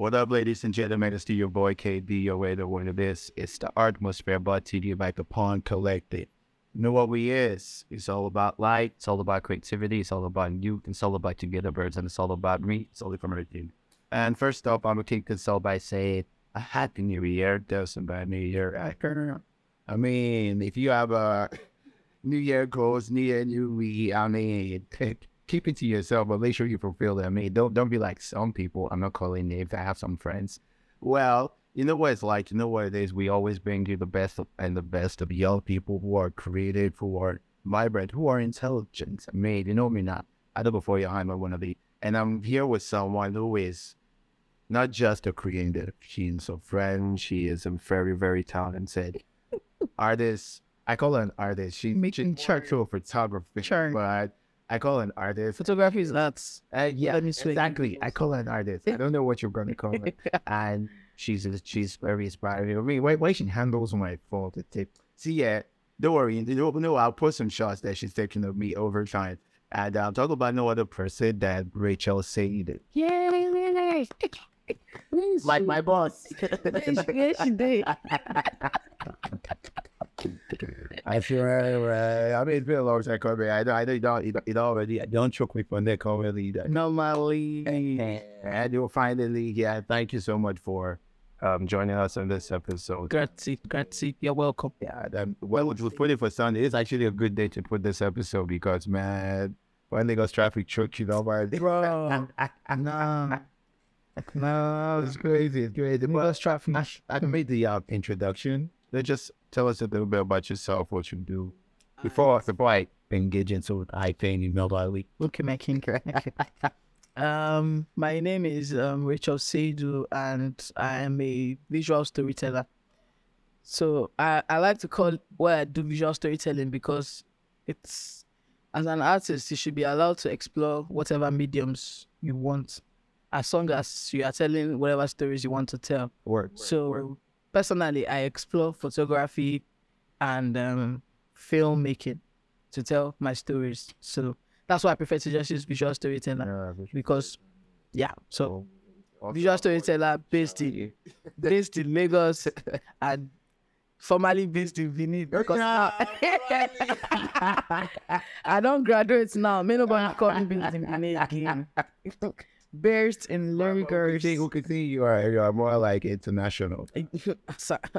What up, ladies and gentlemen? It's your boy KB, your way to of this. It's the Artmosphere to you by the Pawn Collective. You know what we is? It's all about light, it's all about creativity, it's all about youth, it's all about together birds, and it's all about me. It's all from everything. And first up, I'm gonna kick this by saying a happy new year. Some bad new year. I mean, if you have a new year goals, new year, new me, I mean, keep it to yourself, but make sure you fulfill them. I mean, don't don't be like some people. I'm not calling names. I have some friends. Well, you know what it's like. You know what it is. We always bring you the best of, and the best of young people who are creative, who are vibrant, who are intelligent. I mean, you know me not. I know before you, I'm one of the. And I'm here with someone who is not just a creative. She's a friend. She is a very, very talented artist. I call her an artist. She Making she's chart. actual photography, but I call an artist. Photography is nuts. Uh, yeah, Let me swing. exactly. I call an artist. I don't know what you're gonna call her. and she's she's very inspiring. I mean, why, why she handles my phone to tip. See, yeah, don't worry. You know, no, I'll put some shots that she's taking of me over time. And I'm talking about no other person than Rachel Seidu. Yeah, Like my boss. yes, she did. I feel right, I mean, it's been a long time coming. I know, I know you don't, you don't, you already, don't choke me for neck already. Normally, And you'll finally, yeah, thank you so much for um, joining us on this episode. grazie, grazie. You're welcome. Yeah, um, well, we put it for Sunday. It's actually a good day to put this episode because, man, when Lagos traffic truck, you know, man, Bro, no, no, it's crazy. It's crazy. Lagos traffic. I made the uh, introduction. Then just tell us a little bit about yourself, what you do, before before I engage into I paying email daily. Look at my king. Um, my name is um, Rachel Seidu, and I am a visual storyteller. So I, I like to call what I do visual storytelling because it's as an artist you should be allowed to explore whatever mediums you want, as long as you are telling whatever stories you want to tell. Work. So personally, I explore photography and um, filmmaking to tell my stories. So that's why I prefer to just use visual storyteller because, yeah. So visual storyteller based in based in Lagos and formerly based in Benin. Because now I don't graduate now. Nobody call me based in Benin again. Based in Lagos. Who can see you are you are more like international. Sorry.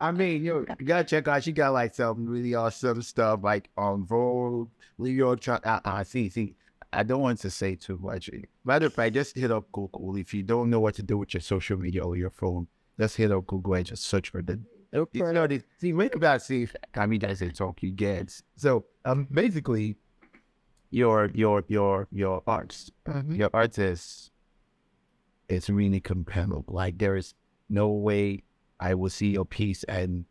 I mean, yo, you gotta check out. She got like some really awesome stuff, like on Vogue, Leo. Tra- uh, uh, see, see. I don't want to say too much. Matter of fact, just hit up Google if you don't know what to do with your social media or your phone. Just hit up Google and just search for the. You know, this, see, think about see if Kami doesn't talk, you get. So, um, basically, your your your your arts, Mhm. your art is, it's really compelling. Like there is no way I will see your piece and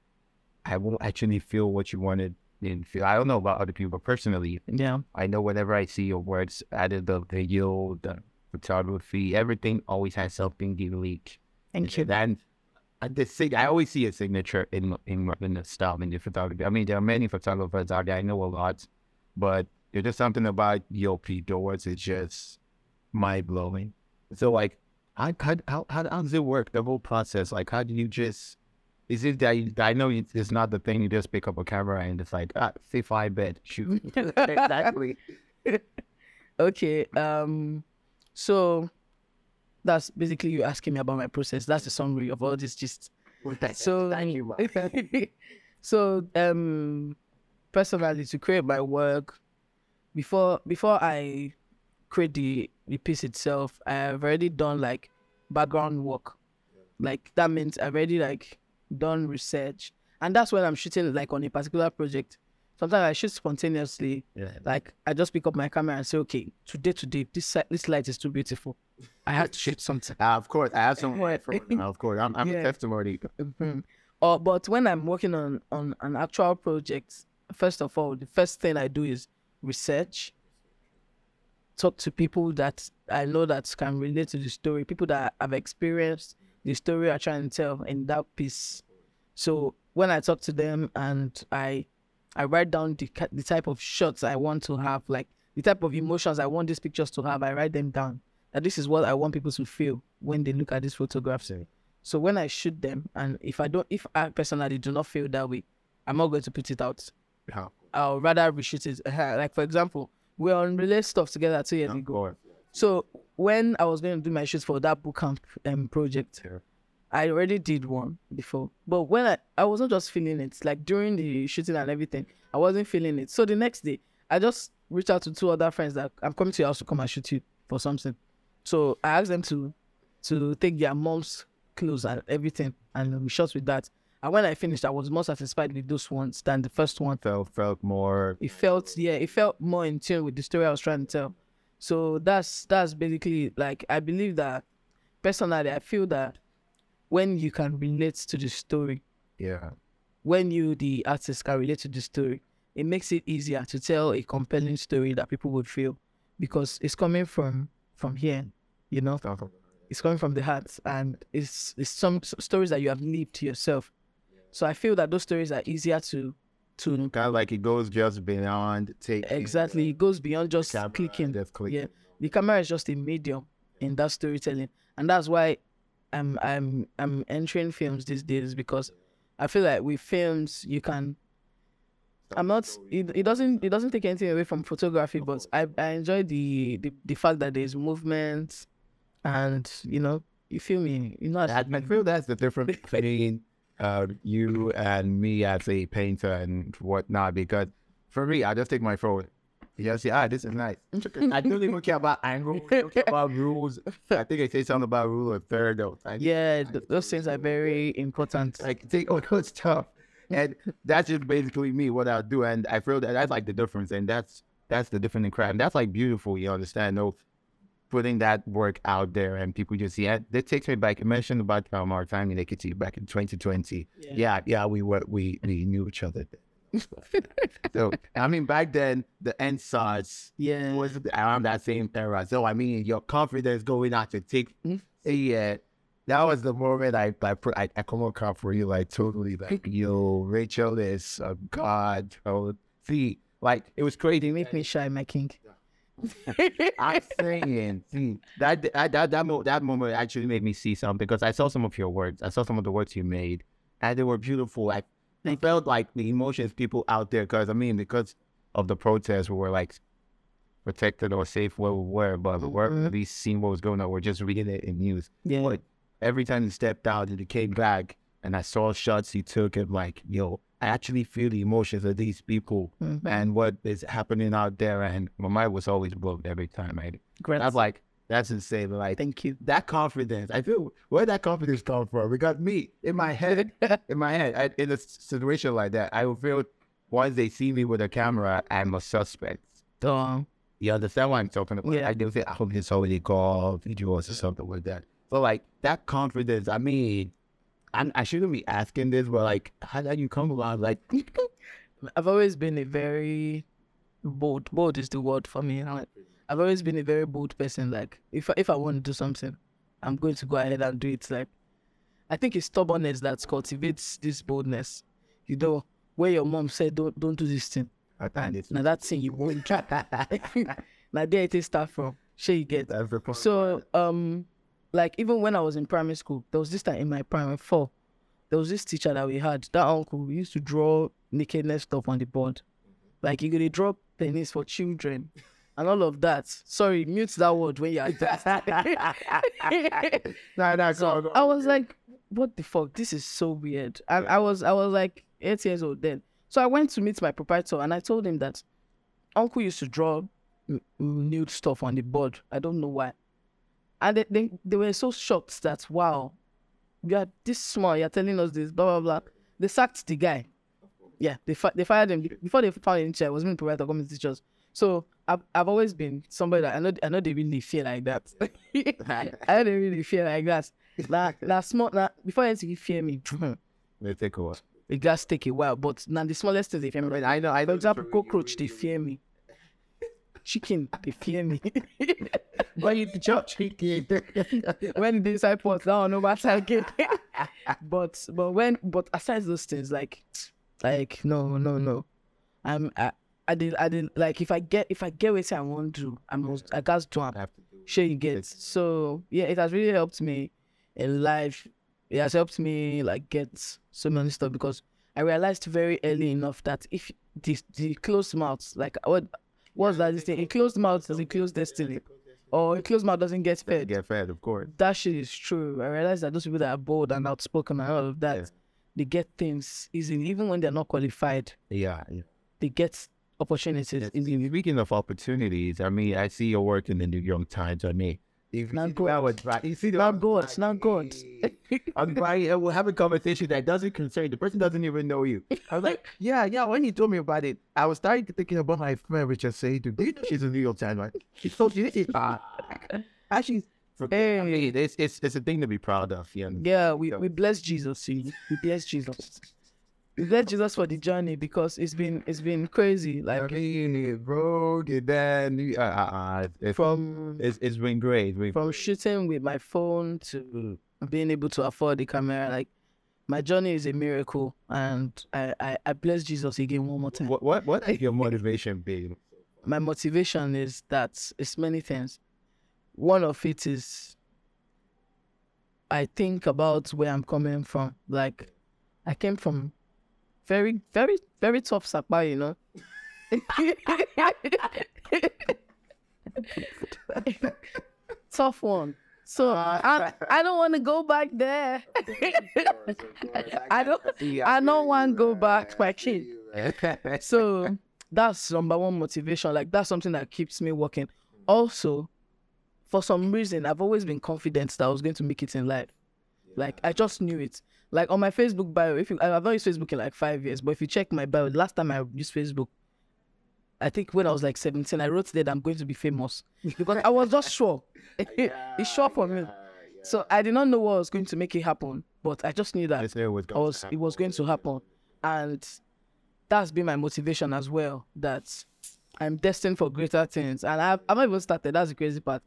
I won't actually feel what you wanted in feel. I don't know about other people, personally, Yeah. I know whenever I see your words, added the video, the photography, everything always has something unique. Thank you. And uh, the sig- I always see a signature in in in the style in the photography. I mean, there are many photographers out there. I know a lot, but there's just something about your doors. It's just mind blowing. So, like, how, how how how does it work? The whole process. Like, how do you just? Is it that you, I know it's it's not the thing you just pick up a camera and it's like ah, say five bed shoot exactly. okay. Um. So that's basically you asking me about my process. That's the summary of all this. Just so thank you. so um, personally, to create my work, before before I create the the piece itself, I've already done like background work. Like that means I've already like done research, and that's when I'm shooting like on a particular project. Sometimes I shoot spontaneously. Yeah. Like I just pick up my camera and say, okay, today, today, this this light is too beautiful. I have to shoot something. Uh, of course, I have some. work for me. of course, I'm, I'm Yeah. a testimony. Or but when I'm working on on an actual project, first of all, the first thing I do is research. Talk to people that I know that can relate to the story, people that have experienced the story I'm trying to tell in that piece. So when I talk to them and I I write down the the type of shots I want to have, like the type of emotions I want these pictures to have, I write them down. And this is what I want people to feel when they look at these photographs. So when I shoot them, and if I don't, if I personally do not feel that way, I'm not going to put it out. How? I'll rather reshoot it. Uh, Like for example, we're on relay stuff together two years ago. So when I was going to do my shoots for that book camp um, project. I already did one before. But when I, I wasn't just feeling it, like during the shooting and everything, I wasn't feeling it. So the next day, I just reached out to two other friends that I'm coming to your house to come and shoot you for something. So I asked them to to take their mom's clothes and everything, and we shot with that. And when I finished, I was more satisfied with those ones than the first one. Felt felt more. It felt yeah, it felt more in tune with the story I was trying to tell. So that's that's basically like I believe that personally I feel that when you can relate to the story, Yeah. when you the artist can relate to the story, it makes it easier to tell a compelling story that people would feel because it's coming from from here, you know. It's coming from the heart and it's it's some stories that you have lived yourself. So I feel that those stories are easier to to Kind of like it goes just beyond taking exactly it goes beyond just camera uh, clicking. just clicking. yeah the camera is just a medium in that storytelling. And that's why i'm i'm i'm entering films these days because i feel like with films you can i'm not it, it doesn't it doesn't take anything away from photography but i i enjoy the the, the fact that there's movement and you know you feel me you know That, I feel that's the difference between uh, you and me as a painter and whatnot. Because for me, I just take my phone. You say, ah, this is nice. I don't even care about angle. I don't care about rules. I think I say something about rule of third though. I- yeah th- those things are very important like take all those stuff. And that's just basically me, what I'll do. And I feel that that's like the difference. And that's that's the difference in crime. That's like beautiful, you understand? No putting that work out there and people just see it. That takes me back. You mentioned about um, our time in Ekiti back in 2020. Yeah. Yeah, yeah, we were we we knew each other. so I mean back then the end SARS yeah was around that same era. So I mean your confidence going out to take yeah. That was the moment I I put I, I come on for you like totally like yo Rachel is a god. Oh, see like it was crazy. you make me shy my king I'm saying, see, that that that that, mo- that moment actually made me see something because I saw some of your words. I saw some of the words you made, and they were beautiful. I, I felt like the emotions people out there, because I mean, because of the protests, we were like protected or safe where we were, but we weren't Mhm. really seeing what was going on. We're just reading it in news. yeah But every time you stepped out and you came back, and I saw shots you took, and like, yo, I actually feel the emotions of these people Mhm. and what is happening out there. And my mind was always blown every time. I. I'm like, that's insane. Like thank you that confidence. I feel where that confidence come from. Because me in my head, in my head, I, in a situation like that, I will feel once they see me with a camera, I'm a suspect. um, You understand what I'm talking about? Yeah. I do think I hope it's already called videos or something like that. So like that confidence, I mean, I'm, I shouldn't be asking this, but like, how did you come about? Like, I've always been a very bold. Bold is the word for me. I- I've always been a very bold person. Like if if I want to do something, I'm going to go ahead and do it. Like I think it's stubbornness that cultivates this boldness. You know, where your mom said don't don't do this thing. It. Now that thing you won't. now there it is start from. Sure you get. That's the point. So um, like even when I was in primary school, there was this time in my primary four, there was this teacher that we had. That uncle we used to draw nakedness stuff on the board, like you could draw penis for children, and all of that. Sorry, mute that word when you're. nah, nah, so go. I was like, what the fuck? This is so weird. And I was I was like eight years old then. So I went to meet my proprietor and I told him that uncle used to draw nude stuff on the board. I don't know why. And they, they, they were so shocked that wow, you are this small, you're telling us this, blah blah blah. They sacked the guy. Yeah, they fi- they fired him before they found him. I was being proprietor coming teachers. So I've I've always been somebody that I know I know they really feel like that. I know they really feel like that. Like that small that before anything fear me, They take a while. it does take a while. But now the smallest things they fear me. I know. I For know. example, cockroach they fear me. Chicken they fear me. Why you judge when the inside pot, that one no matter again. but but when but aside those things, like like no no no, I'm I, I did I did like if I get if I get what I want to, I must I got to have Sure you get. So yeah, it has really helped me in life. It has helped me like get so many stuff because I realized very early enough that if the the closed mouth, like what what's that this thing? A closed mouth doesn't close destiny. Or a closed mouth doesn't get fed. Get fed, of course. That shit is true. I realize that those people that are bold and outspoken and all of that, Yeah. they get things easily, even when they're not qualified. Yeah. yeah. They get opportunities easily. Speaking of opportunities, I mean, I see your work in the New York Times. I mean, if Not good. I was dri- you see the Not good, not good. I'm and We'll have a conversation that doesn't concern the person doesn't even know you. I was like, yeah, yeah. When you told me about it, I was starting to thinking about my friend Richard Say, dude, do you know she's a New York Times, right? She's so she, she, uh, actually, Hey. I mean, it's it's it's a thing to be proud of. Yeah. Yeah, we, we bless Jesus. See, we bless Jesus. Bless Jesus for the journey because it's been it's been crazy. I Like mean, it road and then uh, uh, it's, from it's it's been great. We, from shooting with my phone to being able to afford the camera. Like my journey is a miracle, and I I, I bless Jesus again one more time. what what what is your motivation been? My motivation is that it's many things. One of it is I think about where I'm coming from. Like I came from very, very, very tough sapa, you know. tough one. So I, I don't want to go back there. I don't I don't want to go back my kid. So that's number one motivation. Like that's something that keeps me working. Also, for some reason, I've always been confident that I was going to make it in life. Like I just knew it. Like on my Facebook bio, if you I've not used Facebook in like five years, but if you check my bio, last time I used Facebook, I think when I was like 17, I wrote that I'm going to be famous. Because I was just sure. it's sure for me. So I did not know what was going to make it happen, but I just knew that This year was I was it was going to happen, and that's been my motivation as well. That I'm destined for greater things, and I've I've not even started. That's the crazy part.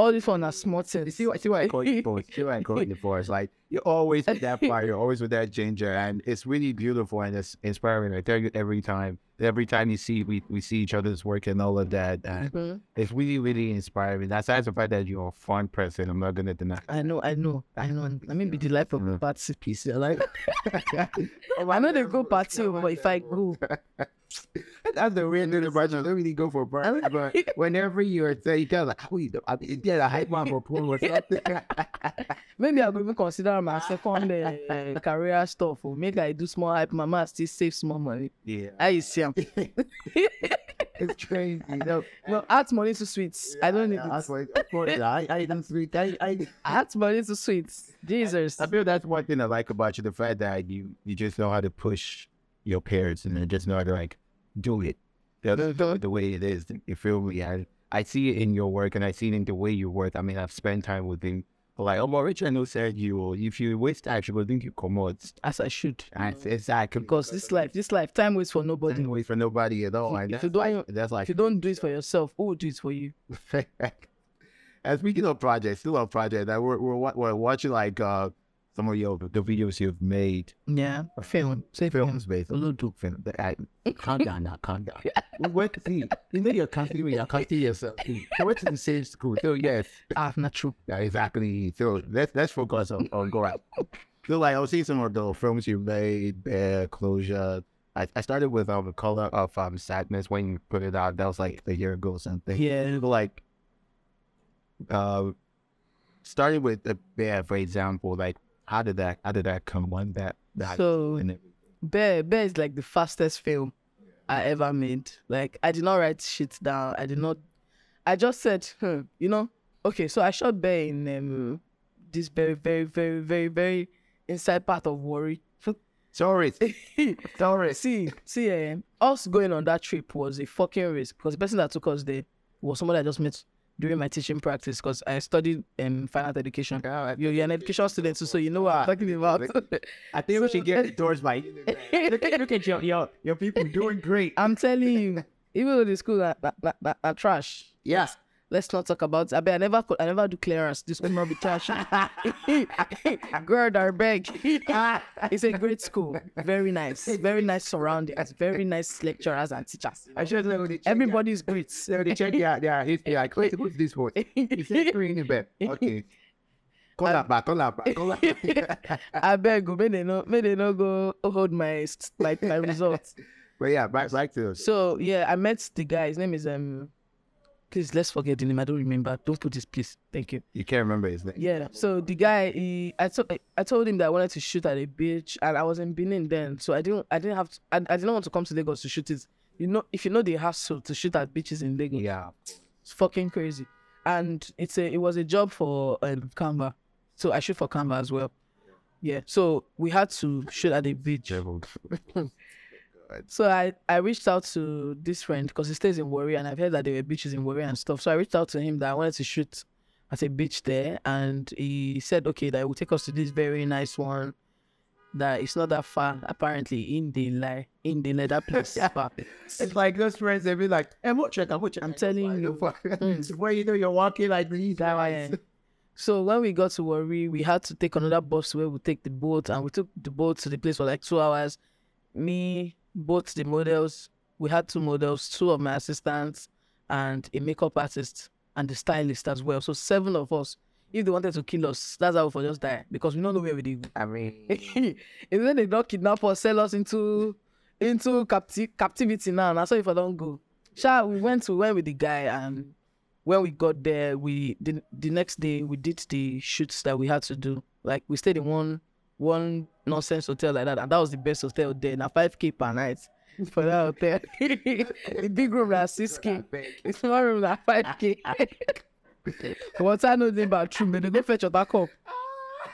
All this one are small You see, what- see what I call you for? See what I call you for? It's like you're always with that fire, you're always with that ginger, and it's really beautiful and it's inspiring. I tell you every time, every time you see we, we see each other's work and all of that, Mhm. it's really really inspiring. That's the fact that you're a fun person. I'm not gonna deny. I know, I know, I know. I mean, be the life of a party piece. Like, I know they go party, but if I go, That's the weird thing about you. I don't really go for party, but whenever you're saying, you tell like, how you do? I mean, yeah, I hype one for pool or something. maybe I could even consider my second uh, career stuff. Or maybe I do small hype, mama still save small money. yeah, I see 'em. it's crazy. You know, Well, add money to sweets. I don't need Yeah, it. that's why- of course, I, I, don't sweet. I, I, Add money to sweets. Jesus. I feel that's one thing I like about you, the fact that you you just know how to push your parents and then just know how to like do it. The, the, the way it is. You feel me? I, I see it in your work and I see it in the way you work. I mean, I've spent time with him. Like, oh, Richard no said you, if you waste time, you will think you come out. As I should. And exactly. Because this life, this life, time waits for nobody. Didn't wait for nobody at all. If that's, you don't, that's like if you don't do it for yourself, who will do it for you? and speaking of projects, still on project, uh, we're, we're we're watching like uh some of your the videos you've made. Yeah, film. Say Films film. based. Oludu. Film. I, calm down now, calm down. we went to see. You know you're constantly you're constantly yourself. So went to the same school. So yes, Ah, not true. yeah, exactly. So let's let's focus on, on go out. So like I was seeing some of the films you made, Bear, Closure. I, I started with um the color of um sadness when you put it out. That was like a year ago or something. Yeah. So, like uh starting with the bear for example like how did that how did that come one that that So Bear, Bear is like the fastest film I ever made. Like I did not write shit down. I did not. I just said, hmm, you know, okay. So I shot Bear in um, this very, very, very, very, very inside part of Warri. sorry sorry see, see, eh, us going on that trip was a fucking risk because the person that took us there was someone I just met during my teaching practice because I studied um, art education. You're, you're an education student, too, so you know what I'm talking about. I think we should get the doors by look at look at your your your people doing great. I'm telling you, even though the school are, are, are, are trash, yes let's not talk about. I bet I never, I never do clearance. This woman be trash. Girl, I beg. it's a great school. Very nice. Very nice surroundings. Very nice lecturers and teachers. I should know the Everybody's great. So they check yeah, yeah, history. Like, wait, who's this one? He said green in bed. Okay. Call back, call back, call back. I beg you, may they no, may they no go hold my st- my, results. But yeah, back back to. So yeah, I met the guy. His name is um. Please let's forget the name. I don't remember. Don't put this, please. Thank you. You can't remember his name. Yeah. So the guy, he, I told I told him that I wanted to shoot at a beach, and I was in Benin then, so I didn't I didn't have to, I, I didn't want to come to Lagos to shoot it. You know, if you know the hassle to shoot at beaches in Lagos, Yeah. it's fucking crazy. And it's a it was a job for um, Canva, so I shoot for Canva as well. Yeah. So we had to shoot at a beach. So I, I reached out to this friend because he stays in Warri and I've heard that there were beaches in Warri and stuff. So I reached out to him that I wanted to shoot at a beach there and he said okay that he will take us to this very nice one that it's not that far apparently in the lie in the that place far. It's like those friends, they be like, hey, what check, what check. I'm telling you. Hmm. It's where you know you're walking like these That guys. So when we got to Warri, we had to take another bus where we take the boat, and we took the boat to the place for like two hours. Me, both the models, we had two models, two of my assistants, and a makeup artist and the stylist as well. So seven of us. If they wanted to kill us, that's how we for just die because we don't know where we did. I mean, If then they don't kidnap us, sell us into into capti- captivity now. And I why if I don't go. Sha, we went to went with the guy and when we got there, we the, the next day we did the shoots that we had to do. Like we stayed in one one nonsense hotel like that, and that was the best hotel there. Now five k per night for that hotel. the big room na six k. The small room na five k. Once I know about bathroom, they go fetch your back up.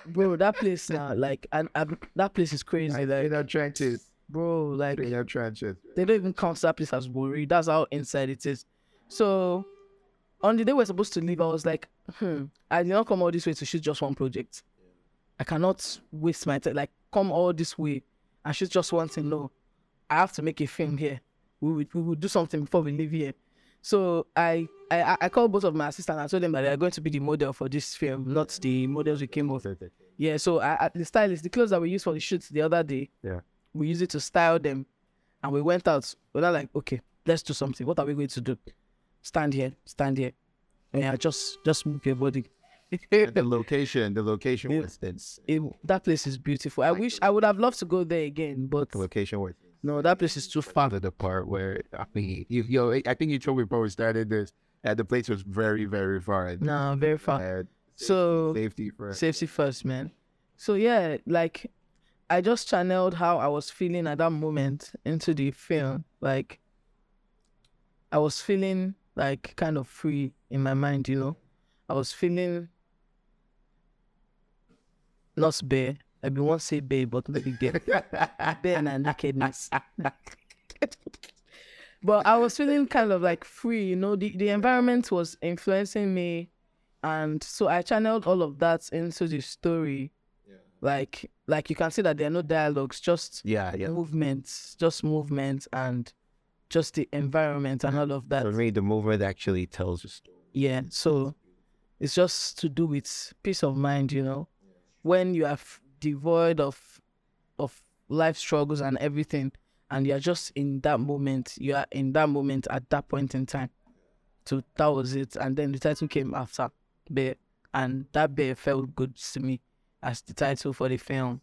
Bro, that place now, like, and, and that place is crazy. in Like, the trenches. bro, like, In the trenches. they don't even count that place as Warri. That's how inside it is. So on the day we're supposed to leave, I was like, hmm, I did not come all this way to shoot just one project. I cannot waste my time. Like, come all this way and shoot just one to know. I have to make a film here. We will, we will do something before we leave here. So I, I, I- I called both of my assistants. I told them that they are going to be the model for this film, not the models we came with. Yeah, so I, I, the stylist, the clothes that we used for the shoots the other day, Yeah. we used it to style them, and we went out. We're like, okay, let's do something. What are we going to do? Stand here, stand here. Yeah, just just move your body. The location, the location Yeah. was this. It- that place is beautiful. I wish I would have loved to go there again, but The location was no, that place is too far. to the part where I mean, you, yo, I think you told me before we started this that the place was very, very far. No, very far. uh, So safety first. safety first, man. So yeah, like I just channeled how I was feeling at that moment into the film. Like I was feeling like kind of free in my mind, you know. I was feeling not bare. I be want say bare, but maybe bare. bare and nakedness. but I was feeling kind of like free, you know. The the environment was influencing me and so I channeled all of that into the story. Like like you can see that there are no dialogues, just yeah, yeah. movements, just movements and just the environment and all of that. For me, the movement actually tells a story. Yeah. So it's just to do with peace of mind, you know. When you are devoid of of life struggles and everything, and you're just in that moment, you are in that moment at that point in time. So that was it. And then the title came after Bear. And that bear felt good to me as the title for the film.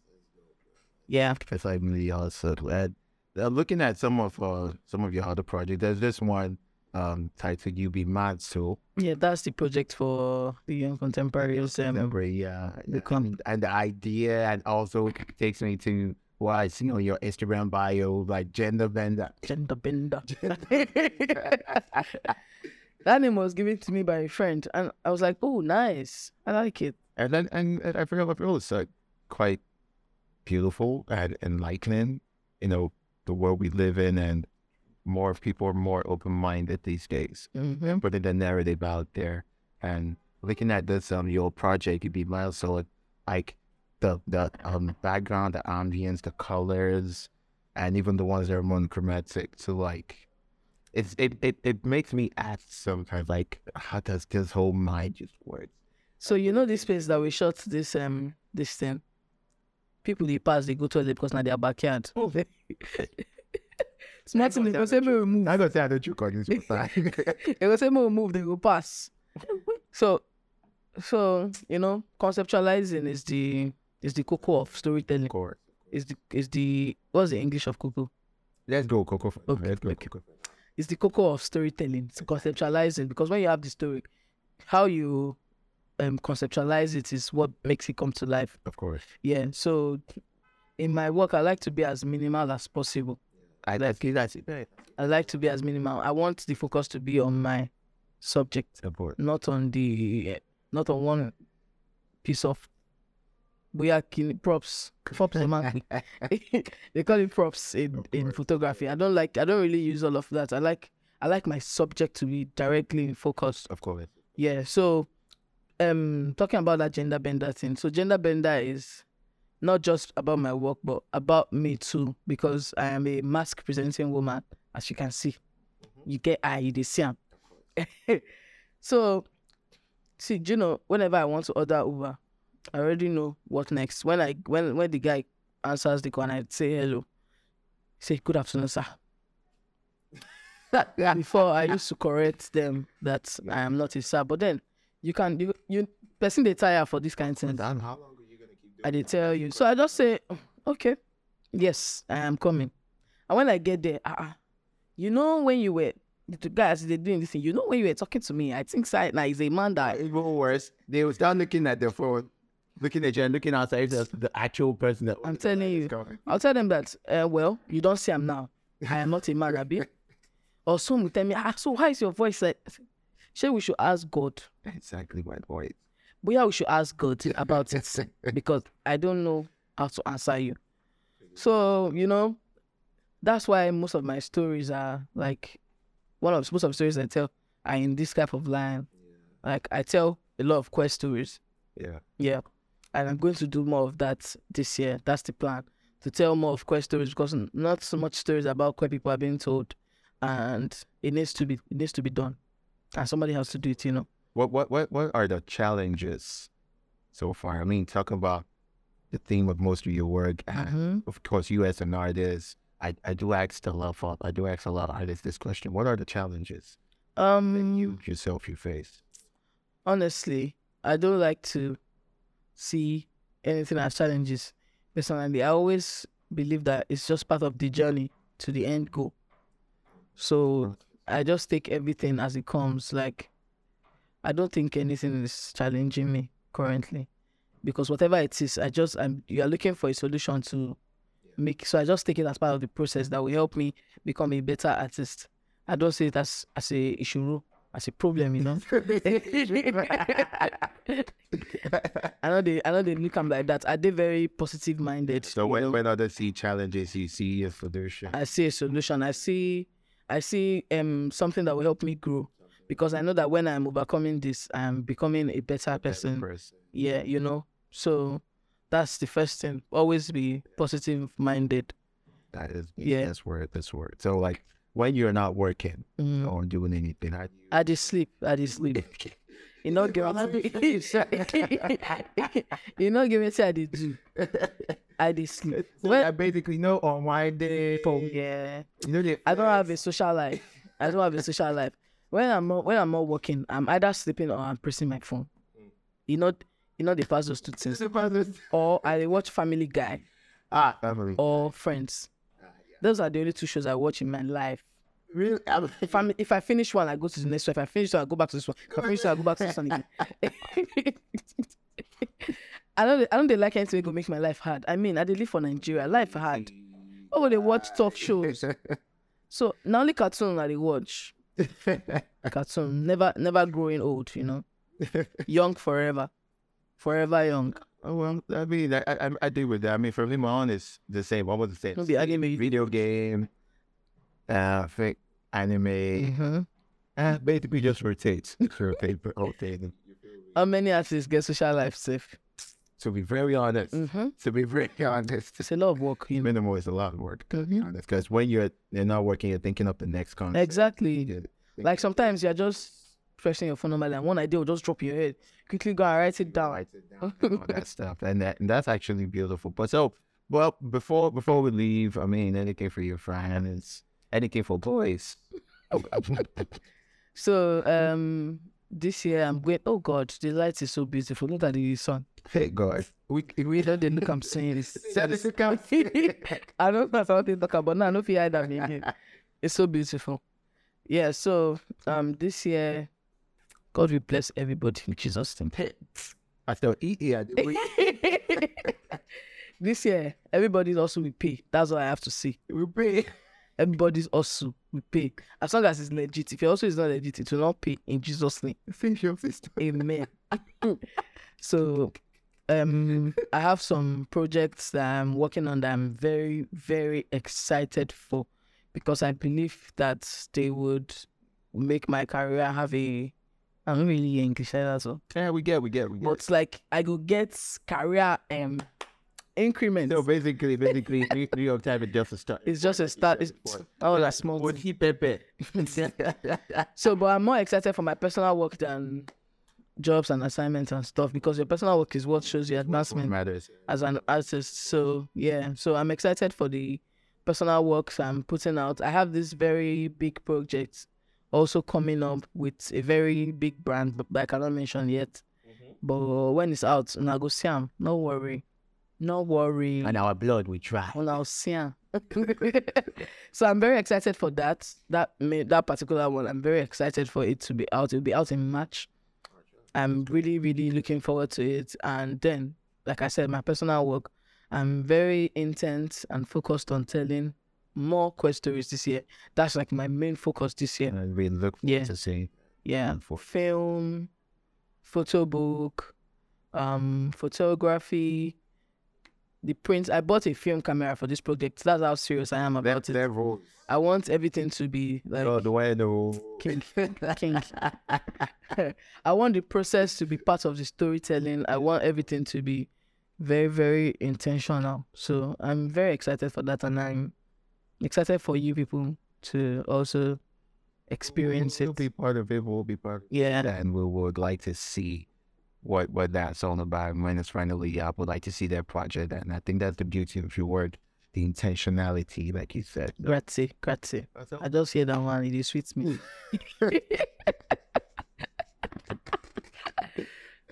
Yeah. Really also. Uh, looking at some of uh, some of your other projects, there's this one um titled "You Be Mad So." Yeah, that's the project for the young contemporaries. Um, Remember, yeah, the com- and, the idea, and also takes me to what I see on your Instagram bio, like gender bender. gender bender. that name was given to me by a friend, and I was like, "Oh, nice! I like it." And then, and, and I feel, I feel it's uh, quite beautiful and enlightening. You know, the world we live in, and more people are more open-minded these days. Mm-hmm. Putting the narrative out there, and looking at this um your project, it'd be milestone, like the the um background, the ambience, the colors, and even the ones that are monochromatic. So like, it's it, it it makes me ask sometimes like how does this whole mind just work? So you know this place that we shot this um this thing. People they pass, they go to it because now their backyard. Smart thing, they go say me we move. I gonna say I don't you call this They go say me we move, they go pass. So, so you know, conceptualizing is the is the cocoa of storytelling. course. Is the is the what's the English of cocoa? Let's go, Coco. first. Okay, Let's go, okay. Coco. It's the cocoa of storytelling. It's conceptualizing because when you have the story, how you um conceptualize it is what makes it come to life. Of course. Yeah. So in my work, I like to be as minimal as possible. I that's that's it. I like to be as minimal. I want the focus to be on my subject, course. not on the not on one piece of we are kin- props. Props man. they call it props in, in photography. I don't like I don't really use all of that. I like I like my subject to be directly in focus. Of course. Yeah. So um talking about that gender bender thing. So gender bender is not just about my work but about me too because I am a mask presenting woman as you can see. Mm-hmm. You get you dey see so see, do you know, whenever I want to order Uber, I already know what next. When I when when the guy answers the call and I say hello, he say good afternoon, sir. Before I used to correct them that I am not a sir, but then you can you you person they tire for this kind of thing. How long I did tell you. So I just say, "Oh, okay, yes, I am coming. And when I get there, uh, you know when you were the guys they doing this thing, you know when you were talking to me, I think side now is a man that Even worse, they will start looking at their phone, looking at you and looking outside the, the actual person that I'm telling you. Going. I'll tell them that, uh, well, you don't see him now. I am not a man, Rabbi. or some will tell me, ah, so why is your voice like? Sure, we should ask God. Exactly my point. But yeah, we should ask God about it because I don't know how to answer you. So, you know, that's why most of my stories are like one of most of the stories I tell are in this type of line. Like I tell a lot of queer stories. Yeah. Yeah. And I'm going to do more of that this year. That's the plan. To tell more of queer stories because not so much stories about queer people are being told. And it needs to be it needs to be done. And somebody has to do it, you know. What what what what are the challenges so far? I mean, talk about the theme of most of your work. and Mm-hmm. Of course, you as an artist, I, I do ask a lot of I do ask a lot of artists this question. What are the challenges Um you yourself you face? honestly, I don't like to see anything as challenges. Personally, I always believe that it's just part of the journey to the end goal. So I just take everything as it comes. Like, I don't think anything is challenging me currently, because whatever it is, I just I'm you are looking for a solution to make. So I just take it as part of the process that will help me become a better artist. I don't see it as as a issue, as a problem, you know. I know they I know they look am like that. Are they very positive minded? so when when others see challenges, you see a solution. I see a solution. I see I see um something that will help me grow. Because I know that when I'm overcoming this, I'm becoming a better person. person. Yeah, you know. So that's the first thing. Always be positive minded. That is Yeah. That's word. That's word. So like when you're not working Mm. or doing anything, you? I just sleep. I just sleep. You know, give you know, give me say I did do. I did sleep. So Well, I basically know on my day. For. Yeah. You know I don't have a social life. I don't have a social life. When I'm not, when I'm not working, I'm either sleeping or I'm pressing my phone. You know, you know the past those two things. Or I watch Family Guy ah family. or Friends. Those are the only two shows I watch in my life. Really? I'm- If I if I finish one, I go to the next one. If I finish one, I go back to this one. If I finish one, I go back to this one again. I don't I don't like anything go make my life hard. I mean, I dey live for Nigeria. Life hard. Oh, they watch talk shows. So na only cartoon I dey watch. Cartoon. Never never growing old, you know. Young forever. Forever young. Oh, well, I mean, I, I I do with that. I mean, for me, my own is the same. What was the same? Be anime. Video game, uh, fake anime. Mm-hmm. Uh, basically just rotate. rotate, rotate. How many artists get social life safe? To be very honest, Mm-hmm. to be very honest, It's a lot of work, you know. minimal is a lot of work. To be honest, because when you're you're not working, you're thinking of the next concept. Exactly. Like sometimes you're just pressing your phone normally and one idea will just drop in your head. Quickly go and write it down. write it down, all that stuff, and that and that's actually beautiful. But so, well, before before we leave, I mean, anything for your friends, anything for boys. So um this year I'm going oh god, the light is so beautiful. Look at the sun. Hey God, we we Don't they look I'm saying this. Said it, it comes. I don't know they talk about now. I you hide that again. It's so beautiful. Yeah, so um this year God will bless everybody in Jesus' name. I eat here. This year, everybody's also will pay. That's what I have to say. we pray. Everybody's also will pay. As long as it's legit. If your also is not legit, it will not pay in Jesus' name. Finish your sister. Amen. so um I have some projects that I'm working on that I'm very, very excited for because I believe that they would make my career have a I'm not really English that so Yeah, we get, we get, we get. but like I go get career um increments. So basically, basically, New York Times is just a start. It's just a start. It's, oh, that's small. Would he pepe? So, but I'm more excited for my personal work than jobs and assignments and stuff because your personal work is what shows your advancement matters. as an artist. So, yeah. So, I'm excited for the personal works I'm putting out. I have this very big project also coming up with a very big brand, but I cannot mention yet. Mm-hmm. But when it's out, and I go see 'em. No worry. No worry. And our blood, we try. Well, I'll see 'em. so I'm very excited for that. That that particular one, I'm very excited for it to be out. It'll be out in March. I'm really, really looking forward to it. And then, like I said, my personal work, I'm very intent and focused on telling more queer stories this year. That's like my main focus this year. And we look Yeah. to see. Yeah, for film, photo book, um, photography, the print. I bought a film camera for this project. That's how serious I am about it. Level. I want everything to be like the way the king, king. I want the process to be part of the storytelling. I want everything to be very, very intentional. So I'm very excited for that, and I'm excited for you people to also experience We'll it. be part of it. We'll be part of Yeah. And we would like to see what what that's all about when it's finally up. We'd like to see that project. And I think that's the beauty of your word, the intentionality, like you said. Grazie, grazie. That's all. I just hear that one, it sweets me. hey,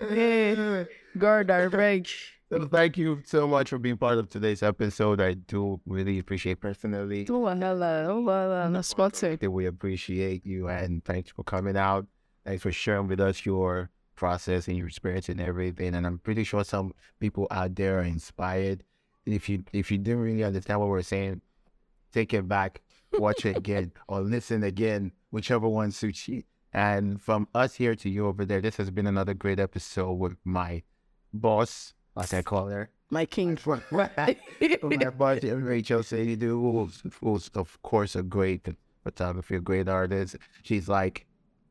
eh, God, I beg. So thank you so much for being part of today's episode. I do really appreciate personally. Oh, wahala, oh, wahala, no sponsor. we appreciate you and thanks for coming out. Thanks for sharing with us your process and your experience and everything. And I'm pretty sure some people out there are inspired. If you if you didn't really understand what we're saying, take it back, watch it again, or listen again, whichever one suits you. And from us here to you over there, this has been another great episode with my boss, like I call her. My king. my boss, Rachel Seidu, who's, who's of course a great photographer, a great artist. She's like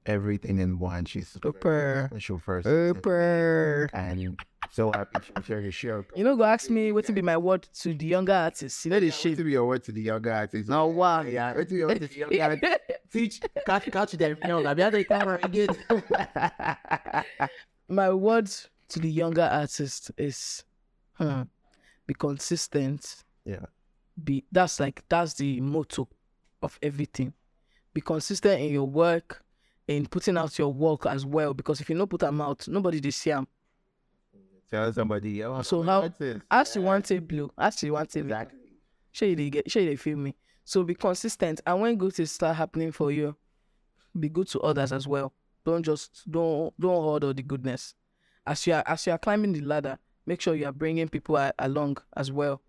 everything in one. She's Super. special person. Super. And so happy to share your show. You know, go ask me what to be my word to the younger artists. You know this What shit. to be a word to the young guys? No, wow. Yeah, what to be a word to the young guys? Teach, catch, catch them. No, I'm the camera again. My word to the younger artist is hmm, be consistent. Yeah. Be that's like that's the motto of everything. Be consistent in your work, in putting out your work as well. Because if you don't put them out, nobody they see them. Tell somebody. Oh, So how-? As you want it blue, as you want it black. Sure you get sure you feel me. So be consistent and when good things start happening for you, be good to others as well. Don't just don't don't hold all the goodness. As you are as you are climbing the ladder, make sure you are bringing people a- along as well.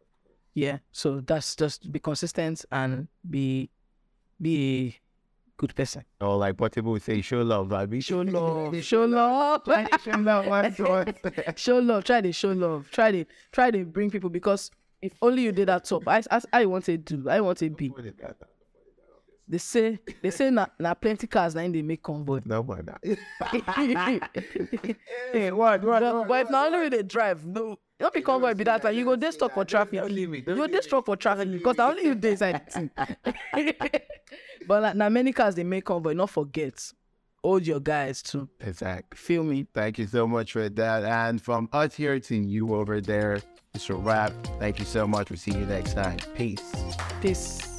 Yeah. So that's just be consistent and be be good person. Or like what people would say, show love, baby. Show love. show love. show love. What? show love. Try to show love. Try to try to bring people because if only you did that top, I I, I want to do. I want to be. They say they say na, na plenty cars na dey make convoy. No, not? hey, what, what, but, but if na only dey drive, no, no be convoy be that one. You go this stuck for traffic. Don't leave me. You Don't go this dey me. stuck for traffic because na only you dey inside the but like, na many cars they make convoy. Not forget, hold your guys too. Exactly. Feel me? Thank you so much for that. And from us here to you over there, it's a wrap. Thank you so much. We'll see you next time. Peace. Peace.